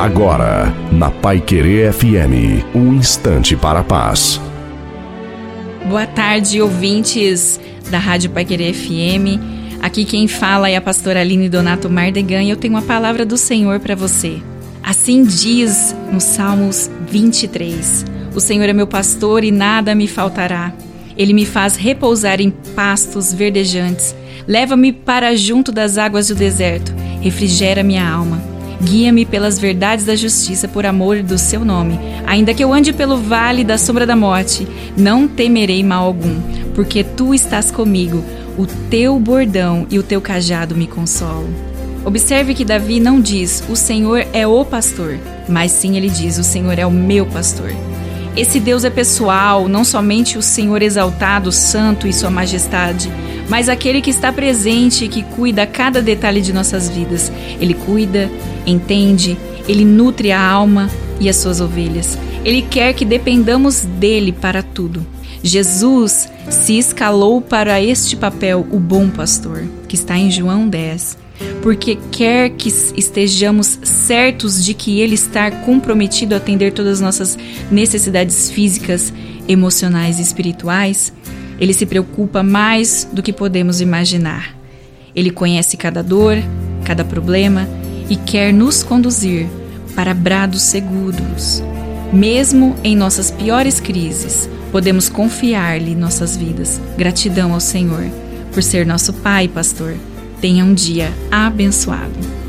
Agora, na Pai Querer FM, um instante para a paz. Boa tarde, ouvintes da Rádio Pai Querer FM. Aqui quem fala é a pastora Aline Donato Mardegan e eu tenho uma palavra do Senhor para você. Assim diz no Salmos 23: O Senhor é meu pastor e nada me faltará. Ele me faz repousar em pastos verdejantes. Leva-me para junto das águas do deserto. Refrigera minha alma. Guia-me pelas verdades da justiça por amor do seu nome. Ainda que eu ande pelo vale da sombra da morte, não temerei mal algum, porque tu estás comigo. O teu bordão e o teu cajado me consolam. Observe que Davi não diz: "O Senhor é o pastor", mas sim ele diz: "O Senhor é o meu pastor". Esse Deus é pessoal, não somente o Senhor exaltado, santo e sua majestade, mas aquele que está presente e que cuida cada detalhe de nossas vidas. Ele cuida, entende, ele nutre a alma e as suas ovelhas. Ele quer que dependamos dele para tudo. Jesus se escalou para este papel, o bom pastor, que está em João 10, porque quer que estejamos certos de que ele está comprometido a atender todas as nossas necessidades físicas, emocionais e espirituais, ele se preocupa mais do que podemos imaginar. Ele conhece cada dor, cada problema e quer nos conduzir para brados seguros. Mesmo em nossas piores crises, podemos confiar-lhe nossas vidas. Gratidão ao Senhor por ser nosso Pai, pastor. Tenha um dia abençoado.